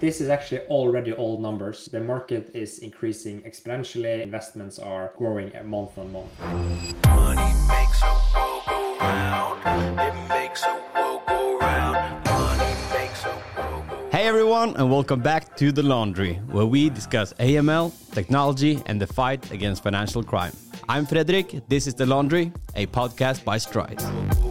This is actually already old numbers. The market is increasing exponentially. Investments are growing month on month. Money makes a world go round. It makes a world go round. Money makes a world go Hey everyone, and welcome back to The Laundry, where we discuss AML, technology, and the fight against financial crime. I'm Fredrik. This is The Laundry, a podcast by Strise.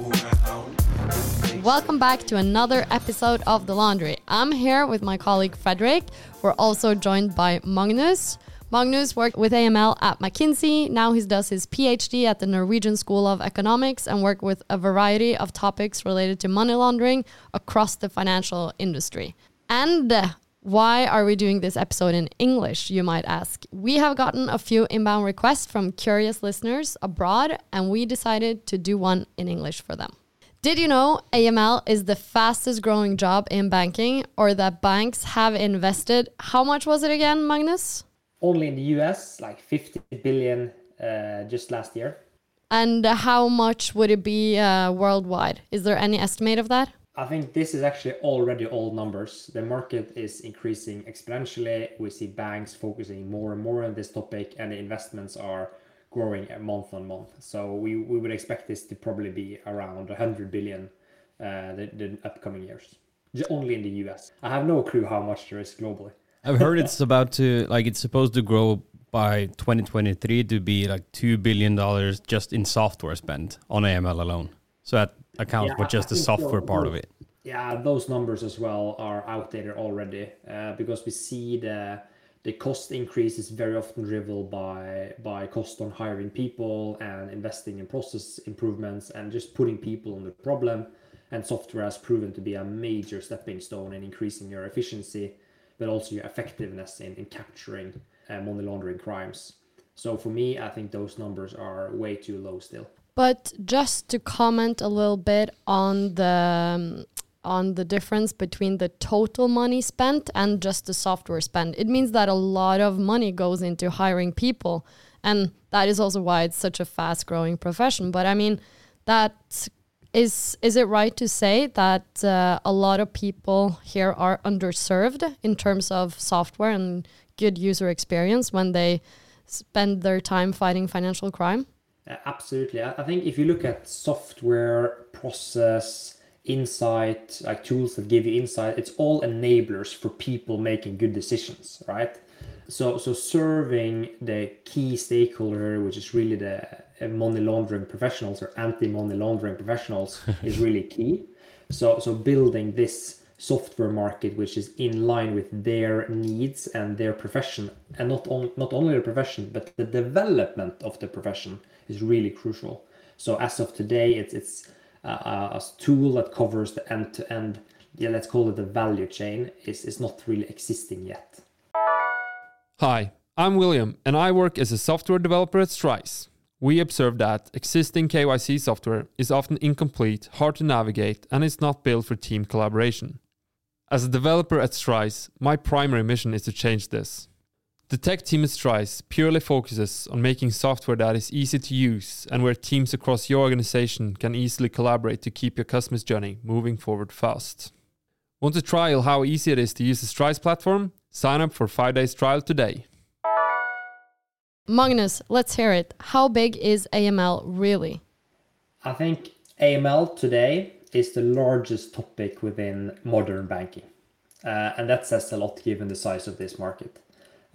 Welcome back to another episode of The Laundry. I'm here with my colleague Fredrik. We're also joined by Magnus. Magnus worked with AML at McKinsey. Now he does his PhD at the Norwegian School of Economics and worked with a variety of topics related to money laundering across the financial industry. And uh, why are we doing this episode in English, you might ask? We have gotten a few inbound requests from curious listeners abroad, and we decided to do one in English for them. Did you know AML is the fastest growing job in banking or that banks have invested? How much was it again, Magnus? Only in the US, like 50 billion uh, just last year. And how much would it be uh, worldwide? Is there any estimate of that? I think this is actually already old numbers. The market is increasing exponentially. We see banks focusing more and more on this topic, and the investments are growing month on month. So we, we would expect this to probably be around 100 billion uh, the, the upcoming years, only in the US. I have no clue how much there is globally. I've heard it's about to like it's supposed to grow by 2023 to be like two billion dollars just in software spent on AML alone. So that accounts yeah, for just the software so, part of it. Yeah, those numbers as well are outdated already uh, because we see the the cost increase is very often driven by by cost on hiring people and investing in process improvements and just putting people on the problem. And software has proven to be a major stepping stone in increasing your efficiency but also your effectiveness in, in capturing uh, money laundering crimes. So for me i think those numbers are way too low still. But just to comment a little bit on the um, on the difference between the total money spent and just the software spent. It means that a lot of money goes into hiring people. And that is also why it's such a fast growing profession. But I mean, that is is it right to say that uh, a lot of people here are underserved in terms of software and good user experience when they spend their time fighting financial crime? absolutely. I think if you look at software process insight, like tools that give you insight. It's all enablers for people making good decisions, right? So, so serving the key stakeholder, which is really the uh, money laundering professionals or anti-money laundering professionals, is really key. So, so building this software market which is in line with their needs and their profession, and not on, not only the profession but the development of the profession is really crucial. So, as of today, it's it's a tool that covers the end to end, yeah, let's call it the value chain, is, is not really existing yet. Hi, I'm William, and I work as a software developer at Strise. We observe that existing KYC software is often incomplete, hard to navigate, and is not built for team collaboration. As a developer at Strise, my primary mission is to change this. The tech team at Strise purely focuses on making software that is easy to use and where teams across your organization can easily collaborate to keep your customer's journey moving forward fast. Want to trial how easy it is to use the Strise platform? Sign up for 5 days trial today. Magnus, let's hear it. How big is AML really? I think AML today is the largest topic within modern banking. Uh, and that says a lot given the size of this market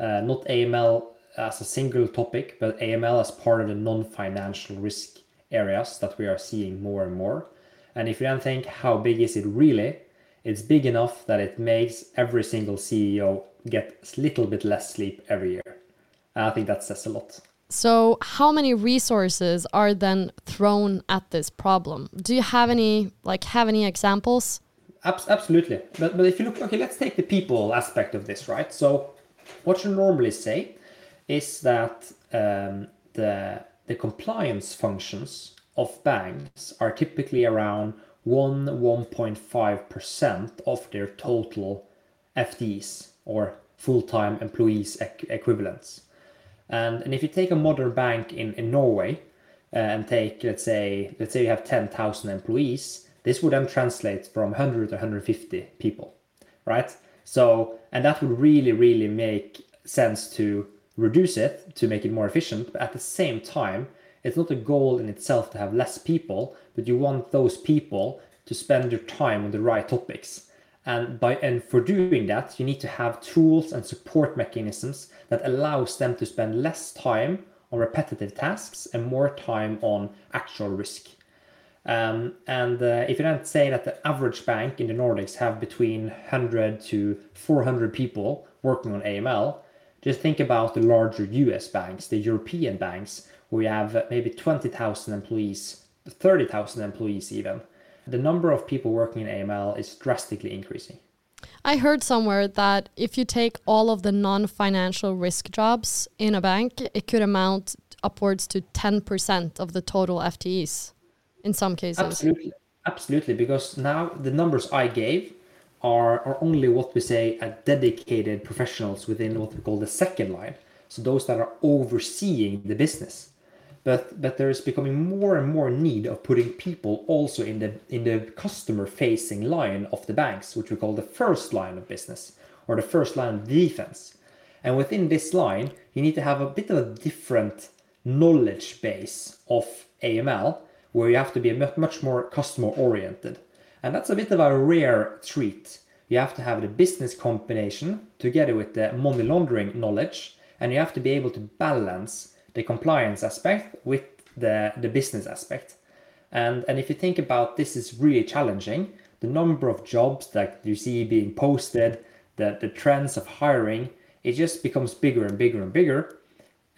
Uh, not AML as a single topic, but AML as part of the non-financial risk areas that we are seeing more and more. And if you then think how big is it really, it's big enough that it makes every single CEO get a little bit less sleep every year. And I think that says a lot. So, how many resources are then thrown at this problem? Do you have any like have any examples? Absolutely, but but if you look, okay, let's take the people aspect of this, right? So, what you normally say is that um, the, the compliance functions of banks are typically around 1 1.5% of their total FTEs or full-time employees equivalents. And, and if you take a modern bank in, in Norway uh, and take, let's say, let's say you have 10,000 employees, this would then translate from 100 to 150 people, right? So, and that would really, really make sense to reduce it to make it more efficient. But at the same time, it's not a goal in itself to have less people, but you want those people to spend their time on the right topics. And by and for doing that, you need to have tools and support mechanisms that allows them to spend less time on repetitive tasks and more time on actual risk. Um, and uh, if you then say that the average bank in the Nordics have between 100 to 400 people working on AML, just think about the larger US banks, the European banks, where you have maybe 20,000 employees, 30,000 employees even. The number of people working in AML is drastically increasing. I heard somewhere that if you take all of the non financial risk jobs in a bank, it could amount upwards to 10% of the total FTEs in some cases. Absolutely. Absolutely. Because now the numbers I gave are, are only what we say a dedicated professionals within what we call the second line. So those that are overseeing the business. But but there is becoming more and more need of putting people also in the in the customer facing line of the banks, which we call the first line of business or the first line of defense. And within this line, you need to have a bit of a different knowledge base of AML where you have to be much more customer oriented. And that's a bit of a rare treat. You have to have the business combination together with the money laundering knowledge, and you have to be able to balance the compliance aspect with the, the business aspect. And, and if you think about this is really challenging, the number of jobs that you see being posted, the, the trends of hiring, it just becomes bigger and bigger and bigger.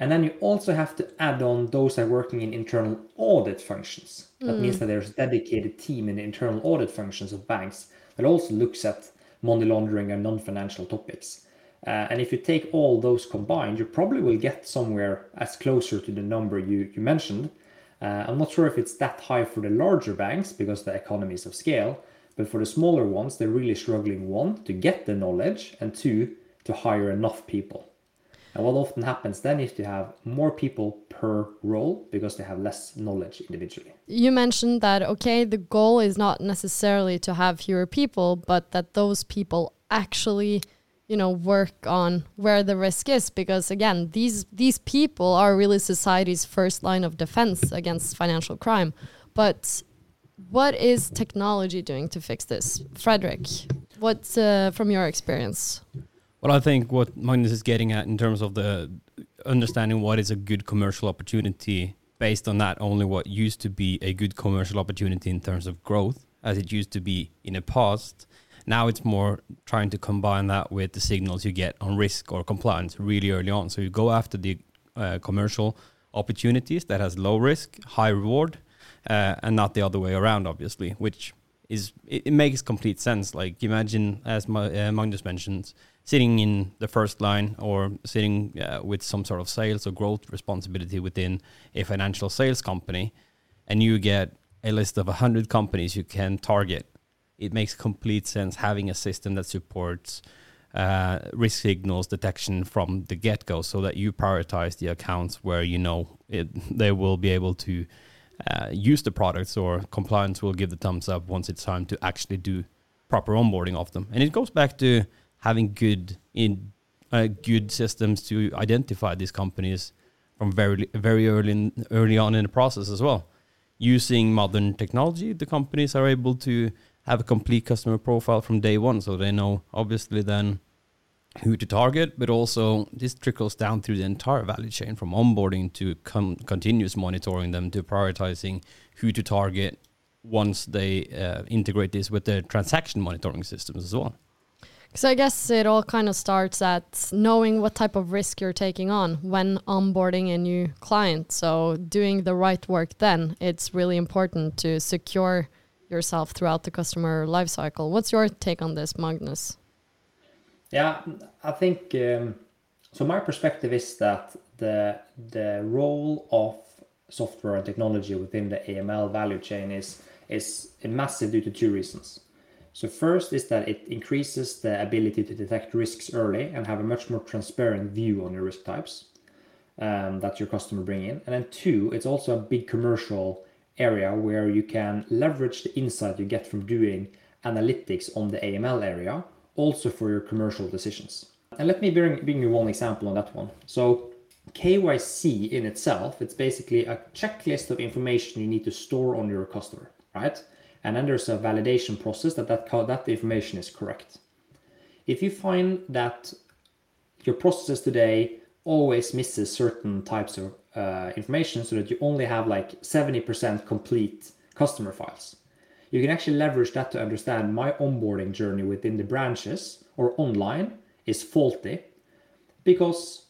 And then you also have to add on those that are working in internal audit functions. That mm. means that there's a dedicated team in the internal audit functions of banks that also looks at money laundering and non-financial topics. Uh, and if you take all those combined, you probably will get somewhere as closer to the number you, you mentioned. Uh, I'm not sure if it's that high for the larger banks because the economies of scale, but for the smaller ones, they're really struggling one, to get the knowledge, and two, to hire enough people. And what often happens then is to have more people per role because they have less knowledge individually. You mentioned that, okay, the goal is not necessarily to have fewer people, but that those people actually you know work on where the risk is because again these these people are really society's first line of defense against financial crime. But what is technology doing to fix this? Fredrik what's uh, from your experience well, I think what Magnus is getting at in terms of the understanding what is a good commercial opportunity based on not only what used to be a good commercial opportunity in terms of growth, as it used to be in the past. Now it's more trying to combine that with the signals you get on risk or compliance really early on. So you go after the uh, commercial opportunities that has low risk, high reward, uh, and not the other way around, obviously, which is it, it makes complete sense. Like imagine, as Ma- uh, Magnus mentions, sitting in the first line or sitting uh, with some sort of sales or growth responsibility within a financial sales company, and you get a list of 100 companies you can target, it makes complete sense having a system that supports uh, risk signals detection from the get go so that you prioritize the accounts where you know it, they will be able to uh, use the products or compliance will give the thumbs up once it's time to actually do proper onboarding of them. And it goes back to having good in uh, good systems to identify these companies from very very early in, early on in the process as well. Using modern technology, the companies are able to have a complete customer profile from day one, so they know obviously then who to target, but also this trickles down through the entire value chain from onboarding to con- continuous monitoring them to prioritizing who to target once they uh, integrate this with their transaction monitoring systems as well. So I guess it all kind of starts at knowing what type of risk you're taking on when onboarding a new client. So doing the right work then, it's really important to secure yourself throughout the customer lifecycle. What's your take on this, Magnus? Yeah, I think um, so. My perspective is that the the role of software and technology within the AML value chain is is massive due to two reasons. So first is that it increases the ability to detect risks early and have a much more transparent view on your risk types um, that your customer bring in. And then two, it's also a big commercial area where you can leverage the insight you get from doing analytics on the AML area also for your commercial decisions. And let me bring, bring you one example on that one. So KYC in itself, it's basically a checklist of information you need to store on your customer, right? And then there's a validation process that that, that information is correct. If you find that your processes today always misses certain types of uh, information so that you only have like 70% complete customer files, you can actually leverage that to understand my onboarding journey within the branches or online is faulty because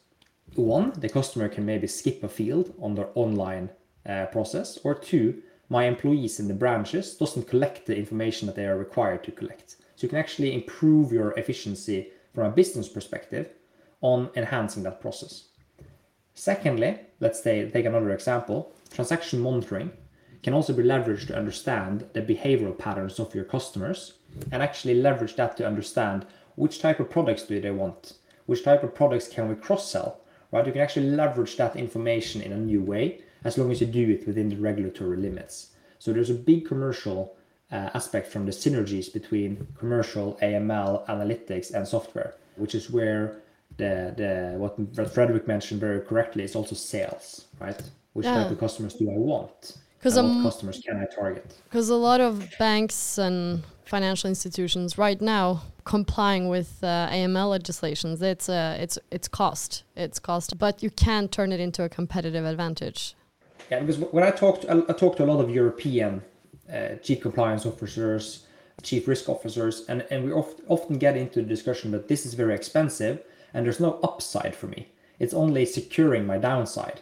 one, the customer can maybe skip a field on their online uh, process, or two, my employees in the branches doesn't collect the information that they are required to collect. So you can actually improve your efficiency from a business perspective on enhancing that process. Secondly, let's say take another example, transaction monitoring can also be leveraged to understand the behavioral patterns of your customers and actually leverage that to understand which type of products do they want, which type of products can we cross sell, right? You can actually leverage that information in a new way as long as you do it within the regulatory limits. So there's a big commercial uh, aspect from the synergies between commercial AML analytics and software, which is where the the what, Fredrik mentioned very correctly is also sales, right? Which Yeah. type of customers do I want? 'Cause, And um, what customers can I target? Because a lot of banks and financial institutions right now complying with uh, AML legislations, it's uh, it's it's cost, it's cost, but you can turn it into a competitive advantage. Yeah, because when I talked, I talked to a lot of European uh, chief compliance officers, chief risk officers, and, and we oft, often get into the discussion that this is very expensive and there's no upside for me. It's only securing my downside,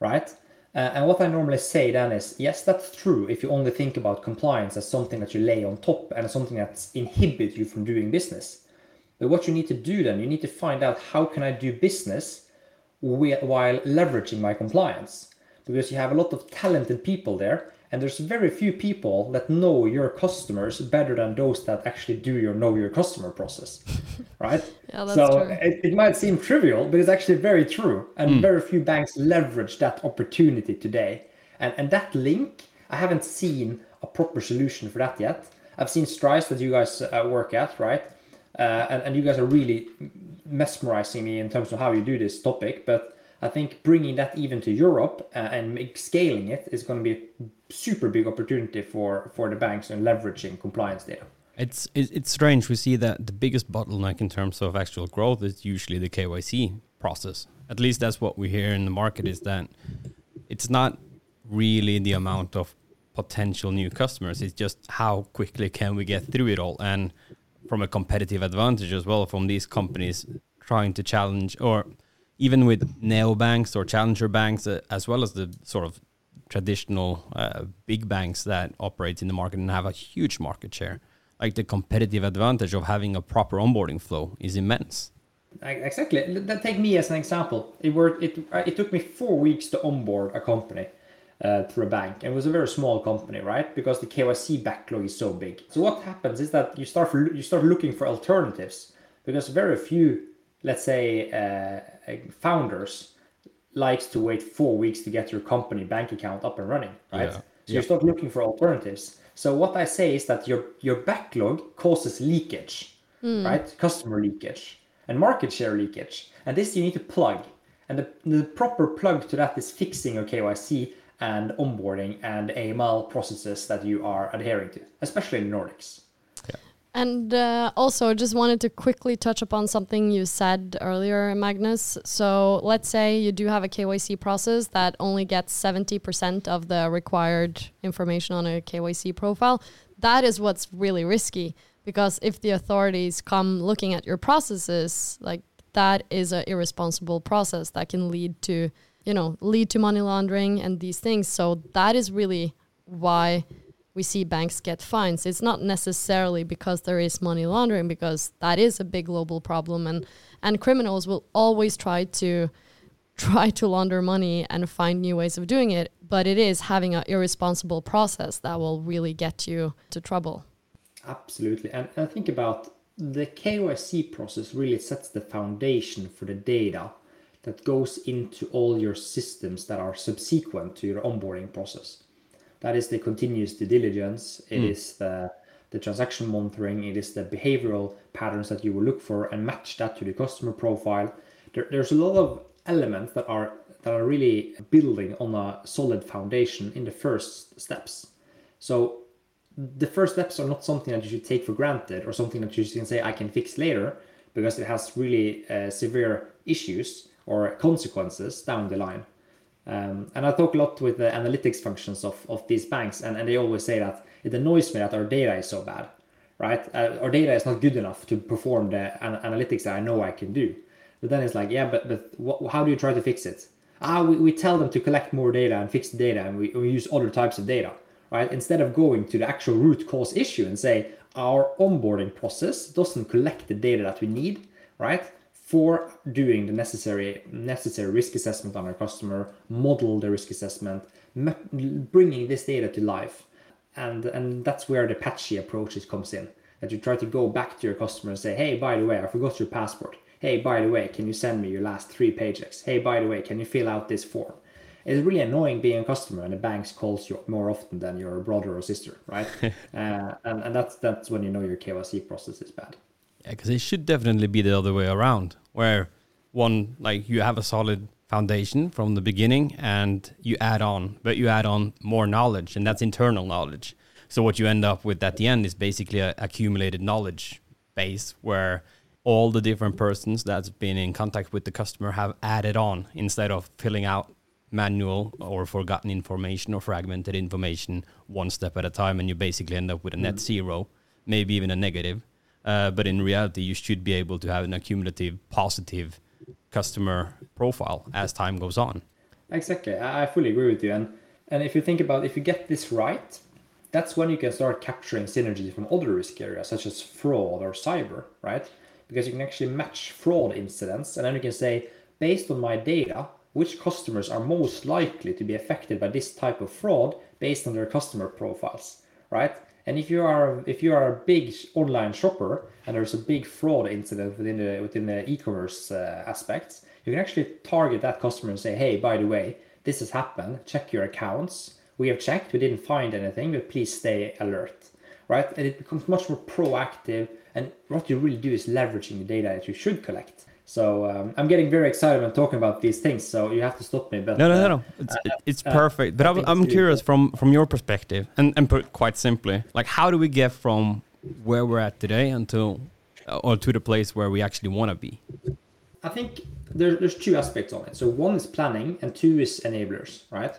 right? Uh, and what I normally say then is, yes, that's true if you only think about compliance as something that you lay on top and something that inhibits you from doing business. But what you need to do then, you need to find out how can I do business while leveraging my compliance because you have a lot of talented people there and there's very few people that know your customers better than those that actually do your know your customer process right? Yeah, that's so true. It, it might seem trivial but it's actually very true and very few banks leverage that opportunity today. And and that link i haven't seen a proper solution for that yet. I've seen Strise that you guys uh, work at right? Uh, and, and you guys are really mesmerizing me in terms of how you do this topic but i think bringing that even to europe uh, and scaling it is going to be a super big opportunity for for the banks and leveraging compliance data It's it's strange. We see that the biggest bottleneck in terms of actual growth is usually the KYC process. At least that's what we hear in the market. Is that it's not really the amount of potential new customers. It's just how quickly can we get through it all, and from a competitive advantage as well from these companies trying to challenge, or even with neobanks or challenger banks, uh, as well as the sort of traditional uh, big banks that operate in the market and have a huge market share like the competitive advantage of having a proper onboarding flow is immense. Exactly. Take me as an example. It. It uh, it took me four weeks to onboard a company uh, through a bank. It was a very small company, right? Because the KYC backlog is so big. So what happens is that you start you start looking for alternatives because very few, let's say, uh, founders likes to wait four weeks to get your company bank account up and running, right? Yeah. So you start looking for alternatives. So what I say is that your your backlog causes leakage, right? Customer leakage and market share leakage. And this you need to plug. And the, the proper plug to that is fixing your KYC and onboarding and AML processes that you are adhering to, especially in the Nordics. And uh, also, just wanted to quickly touch upon something you said earlier, Magnus. So, let's say you do have a KYC process that only gets 70% of the required information on a KYC profile. That is what's really risky because if the authorities come looking at your processes, like that is an irresponsible process that can lead to, you know, lead to money laundering and these things. So, that is really why we see banks get fines. It's not necessarily because there is money laundering, because that is a big global problem, and and criminals will always try to try to launder money and find new ways of doing it. But it is having an irresponsible process that will really get you to trouble. Absolutely. And, think about the KYC process really sets the foundation for the data that goes into all your systems that are subsequent to your onboarding process. That is the continuous due diligence. It is the the transaction monitoring, it is the behavioral patterns that you will look for and match that to the customer profile. There, there's a lot of elements that are that are really building on a solid foundation in the first steps. So the first steps are not something that you should take for granted or something that you can say I can fix later because it has really uh, severe issues or consequences down the line. Um, and I talk a lot with the analytics functions of, of these banks, and, and they always say that it annoys me that our data is so bad, right? Uh, our data is not good enough to perform the an- analytics that I know I can do. But then it's like, yeah, but, but how do you try to fix it? Ah, we, we tell them to collect more data and fix the data, and we, we use other types of data, right? Instead of going to the actual root cause issue and say, our onboarding process doesn't collect the data that we need, right? For doing the necessary necessary risk assessment on our customer, model the risk assessment, bringing this data to life, and and that's where the patchy approaches comes in. That you try to go back to your customer and say, hey, by the way, I forgot your passport. Hey, by the way, can you send me your last three paychecks? Hey, by the way, can you fill out this form? It's really annoying being a customer and the banks calls you more often than your brother or sister, right? uh, and, and that's that's when you know your KYC process is bad. Because it should definitely be the other way around, where one like you have a solid foundation from the beginning and you add on, but you add on more knowledge, and that's internal knowledge. So what you end up with at the end is basically an accumulated knowledge base where all the different persons that's been in contact with the customer have added on instead of filling out manual or forgotten information or fragmented information one step at a time and you basically end up with a net mm. zero maybe even a negative uh, but in reality you should be able to have an accumulative positive customer profile as time goes on. Exactly. I fully agree with you. And and if you think about if you get this right that's when you can start capturing synergies from other risk areas such as fraud or cyber right? Because you can actually match fraud incidents and then you can say based on my data which customers are most likely to be affected by this type of fraud based on their customer profiles, right? And if you are if you are a big online shopper and there's a big fraud incident within the within the e-commerce uh, aspects, you can actually target that customer and say, hey, by the way, this has happened. Check your accounts. We have checked. We didn't find anything, but please stay alert, right? And it becomes much more proactive. And what you really do is leveraging the data that you should collect so um, I'm getting very excited when talking about these things. So you have to stop me. But no, no, no, no. Uh, it's, uh, it's uh, perfect. But I'm, I'm curious from from your perspective, and and put quite simply, like how do we get from where we're at today until or to the place where we actually want to be? I think there, there's two aspects on it. So one is planning, and two is enablers, right?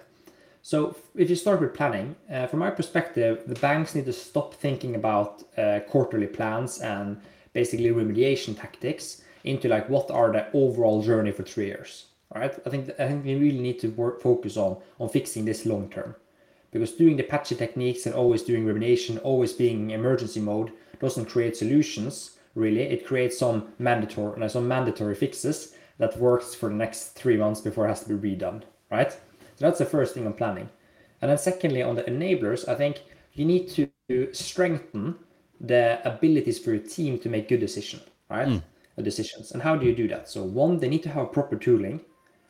So if you start with planning, uh, from my perspective, the banks need to stop thinking about uh, quarterly plans and basically remediation tactics into like what are the overall journey for three years. Right? I think I think we really need to work focus on on fixing this long term, because doing the patchy techniques and always doing remediation, always being emergency mode doesn't create solutions. Really, it creates some mandatory like some mandatory fixes that works for the next three months before it has to be redone. Right? So that's the first thing on planning. And then secondly, on the enablers, I think you need to strengthen the abilities for your team to make good decisions. Right? Mm decisions. And how do you do that? So one, they need to have proper tooling.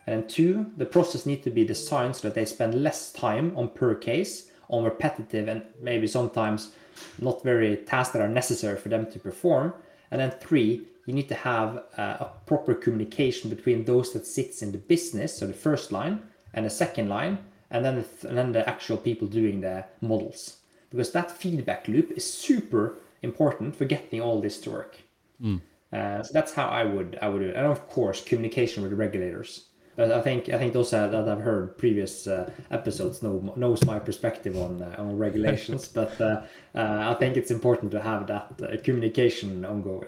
And two, the process needs to be designed so that they spend less time on per case, on repetitive and maybe sometimes not very tasks that are necessary for them to perform. And then three, you need to have uh, a proper communication between those that sits in the business, so the first line and the second line, and then the, th- and then the actual people doing the models. Because that feedback loop is super important for getting all this to work. Mm. Uh, so that's how I would I would do it. And of course, communication with regulators. But I think I think those uh, that I've heard previous uh, episodes know knows my perspective on uh, on regulations. but uh, uh, I think it's important to have that communication ongoing.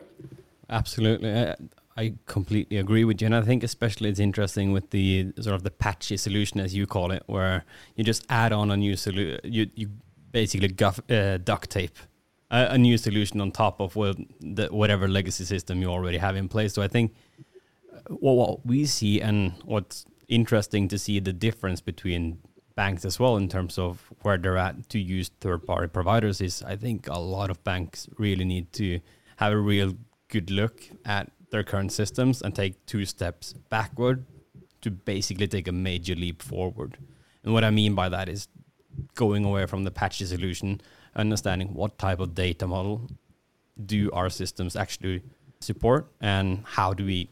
Absolutely. I, I completely agree with you, and I think especially it's interesting with the sort of the patchy solution, as you call it, where you just add on a new solution. You you basically guff, duct tape a, a new solution on top of what the, whatever legacy system you already have in place. So I think uh, what, what we see and what's interesting to see the difference between banks as well in terms of where they're at to use third party providers is I think a lot of banks really need to have a real good look at their current systems and take two steps backward to basically take a major leap forward. And what I mean by that is going away from the patchy solution understanding what type of data model do our systems actually support and how do we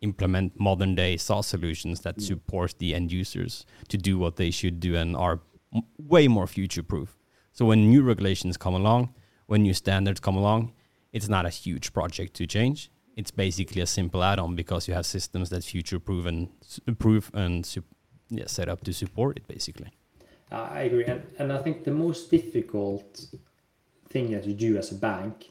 implement modern day SaaS solutions that mm. support the end users to do what they should do and are way more future proof. So when new regulations come along, when new standards come along, it's not a huge project to change. It's basically a simple add-on because you have systems that future proof and proof and yeah, set up to support it basically. I agree, and, and I think the most difficult thing that you do as a bank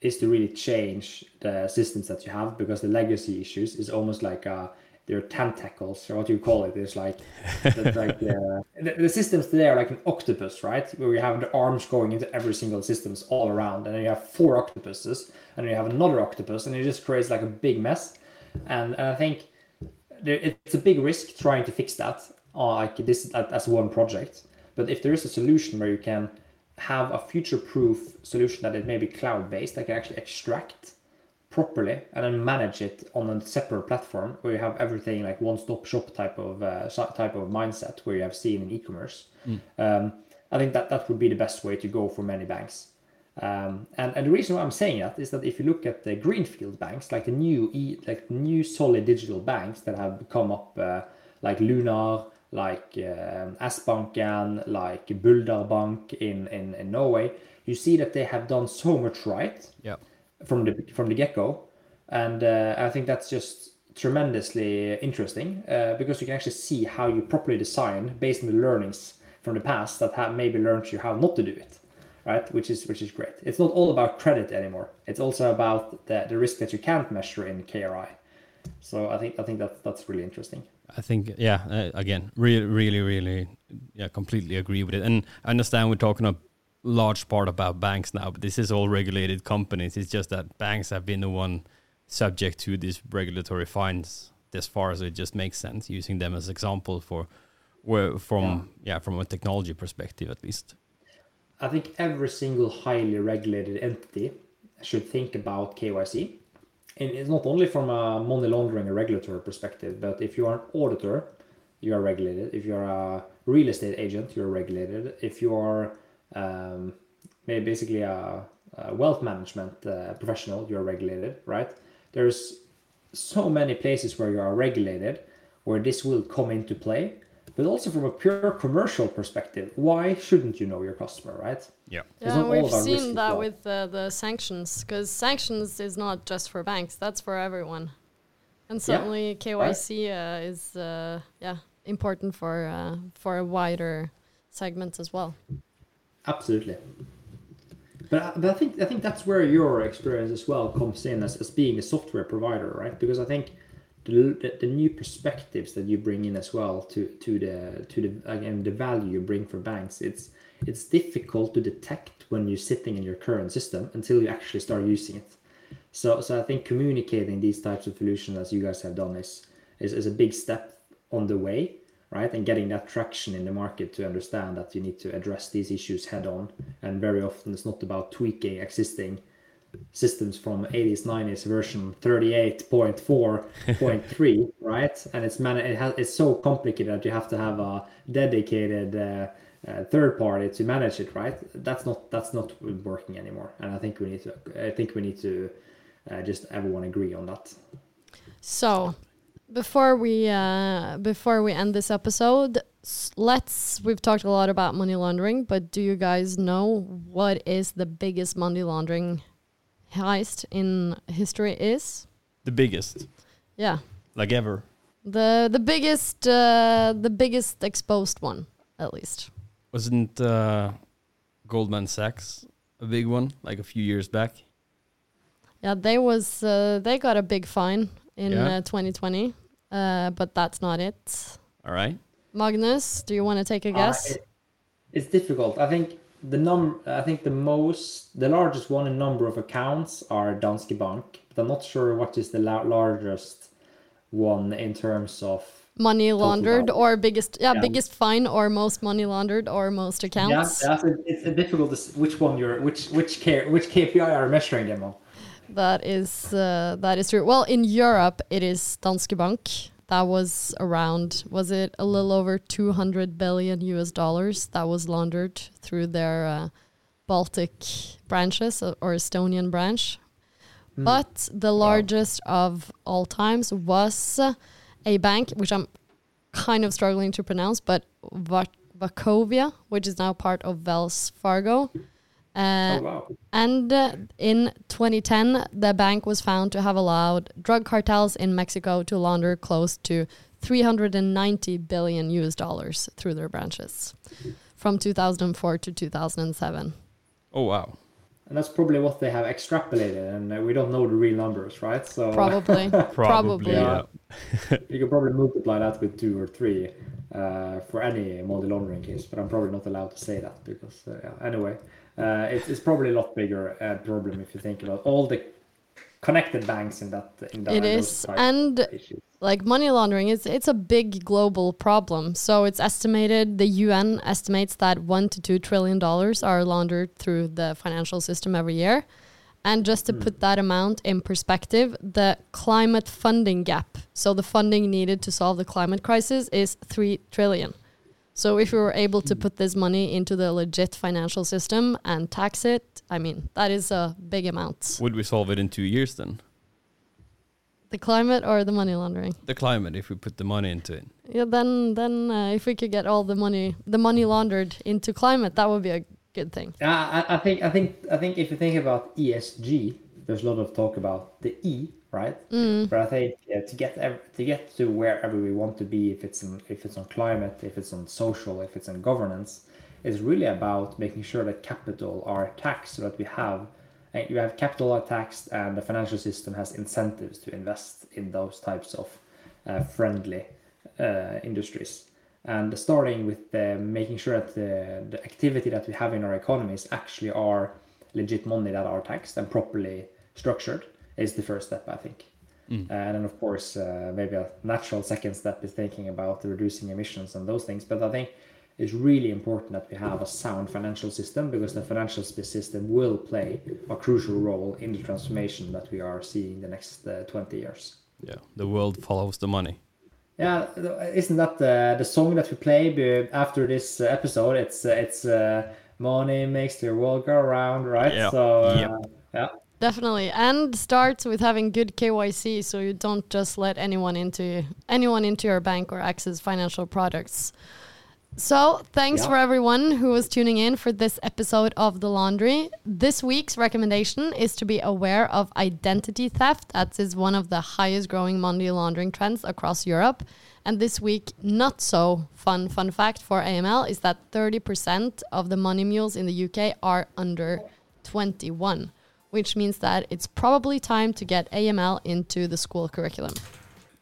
is to really change the systems that you have because the legacy issues is almost like uh, they're tentacles or what do you call it. It's like, that's like uh, the, the systems today are like an octopus, right? Where you have the arms going into every single systems all around, and then you have four octopuses, and then you have another octopus, and it just creates like a big mess. And, and I think there, it's a big risk trying to fix that uh, like this as one project. But if there is a solution where you can have a future-proof solution that it may be cloud-based, that can actually extract properly and then manage it on a separate platform where you have everything like one-stop shop type of uh, type of mindset where you have seen in e-commerce. Um, I think that that would be the best way to go for many banks. Um, and, and the reason why I'm saying that is that if you look at the greenfield banks, like the new e, like new solid digital banks that have come up, uh, like Lunar, like um S-Banken, like Bulder Bank in, in, in Norway, you see that they have done so much right Yeah. from the from the get go, and uh, I think that's just tremendously interesting uh, because you can actually see how you properly design based on the learnings from the past that have maybe learned you how not to do it, right? Which is which is great. It's not all about credit anymore. It's also about the, the risk that you can't measure in KRI. So I think I think that that's really interesting. I think, yeah, uh, again, really, really, really, yeah, completely agree with it. And I understand we're talking a large part about banks now, but this is all regulated companies. It's just that banks have been the one subject to these regulatory fines this far, so it just makes sense using them as example for where from yeah, from a technology perspective at least. I think every single highly regulated entity should think about KYC. And it's not only from a money laundering and regulatory perspective, but if you are an auditor, you are regulated. If you're a real estate agent, you're regulated. If you are um, maybe basically a, a wealth management uh, professional, you're regulated, right? There's so many places where you are regulated where this will come into play but also from a pure commercial perspective why shouldn't you know your customer right Yeah. Yeah, we've seen that well. with uh, the sanctions because sanctions is not just for banks; that's for everyone. And certainly KYC uh, is uh, yeah important for uh, for a wider segment as well. absolutely but, I- but i think i think that's where your experience as well comes in as, as being a software provider right because i think the, the, new perspectives that you bring in as well to to the to the again the value you bring for banks it's it's difficult to detect when you're sitting in your current system until you actually start using it So, so I think communicating these types of solutions as you guys have done is, is, is a big step on the way, right? And getting that traction in the market to understand that you need to address these issues head on. And very often it's not about tweaking existing systems from 80s, 90s version 38.4.3, right? And it's man, it has, it's so complicated that you have to have a dedicated uh, uh, third party to manage it, right? That's not that's not working anymore. And I think we need to I think we need to uh, just everyone agree on that. So, before we uh, before we end this episode, let's we've talked a lot about money laundering, but do you guys know what is the biggest money laundering heist in history is? The biggest, Yeah. like ever. The the biggest uh, the biggest exposed one at least. Wasn't uh, Goldman Sachs a big one like a few years back? Yeah, they was uh, they got a big fine in Yeah. uh, 2020, uh, but that's not it. All right. Magnus, do you want to take a Uh, guess? it- it's difficult. I think the num I think the most the largest one in number of accounts are Danske Bank, but I'm not sure what is the la- largest one in terms of money laundered or biggest yeah, Yeah. biggest fine or most money laundered or most accounts. Yeah, yeah, it's, it's difficult which one you're which which K, which KPI are measuring them on. That is uh, that is true. Well, in Europe, it is Danske Bank. That was around was it a little over 200 billion US dollars that was laundered through their uh, Baltic branches or or Estonian branch. But the largest of all times was uh, a bank, which I'm kind of struggling to pronounce, but Va- Wachovia, which is now part of Wells Fargo. Uh, oh wow. and uh, in 2010, the bank was found to have allowed drug cartels in Mexico to launder close to 390 billion US dollars through their branches from 2004 to 2007. Oh wow. And that's probably what they have extrapolated, and uh, we don't know the real numbers, right? So Probably. Probably. yeah. you can probably multiply that with two or three uh, for any money laundering case, but I'm probably not allowed to say that because uh, yeah. anyway, uh, it's, it's probably a lot bigger uh, problem if you think about all the connected banks in that in that It is. And issues. like money laundering it's it's a big global problem so it's estimated the UN estimates that 1 to 2 trillion dollars are laundered through the financial system every year and just to put that amount in perspective the climate funding gap so the funding needed to solve the climate crisis is 3 trillion so if we were able to put this money into the legit financial system and tax it i mean that is a big amount Would we solve it in two years then? the climate or the money laundering The climate, if we put the money into it. Yeah, then then uh, if we could get all the money the money laundered into climate, that would be a good thing. Yeah, I, I think I think I think if you think about ESG, there's a lot of talk about the E, right? But I think yeah, to get to get to wherever we want to be, if it's on if it's on climate, if it's on social, if it's on governance, is really about making sure that capital are taxed so that we have uh, you have capital are taxed and the financial system has incentives to invest in those types of uh, friendly uh, industries. And starting with uh, making sure that the, the activity that we have in our economies actually are legit money that are taxed and properly structured is the first step, I think. And then, of course, uh, maybe a natural second step is thinking about reducing emissions and those things. But I think it's really important that we have a sound financial system because the financial system will play a crucial role in the transformation that we are seeing the next uh, 20 years. Yeah. The world follows the money. Yeah, isn't that the the song that we play after this episode? It's uh, it's uh, money makes the world go round, right? Yeah. So uh, Yep. yeah, Definitely, and starts with having good KYC, so you don't just let anyone into anyone into your bank or access financial products. So, thanks Yeah. for everyone who was tuning in for this episode of The Laundry. This week's recommendation is to be aware of identity theft, as is one of the highest growing money laundering trends across Europe. And this week, not so fun fun fact for AML is that 30% of the money mules in the UK are under 21, which means that it's probably time to get AML into the school curriculum.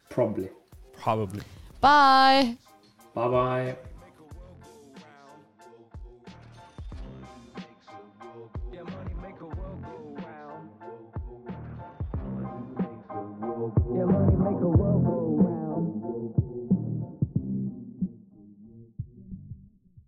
probably. Probably. Bye. Bye bye.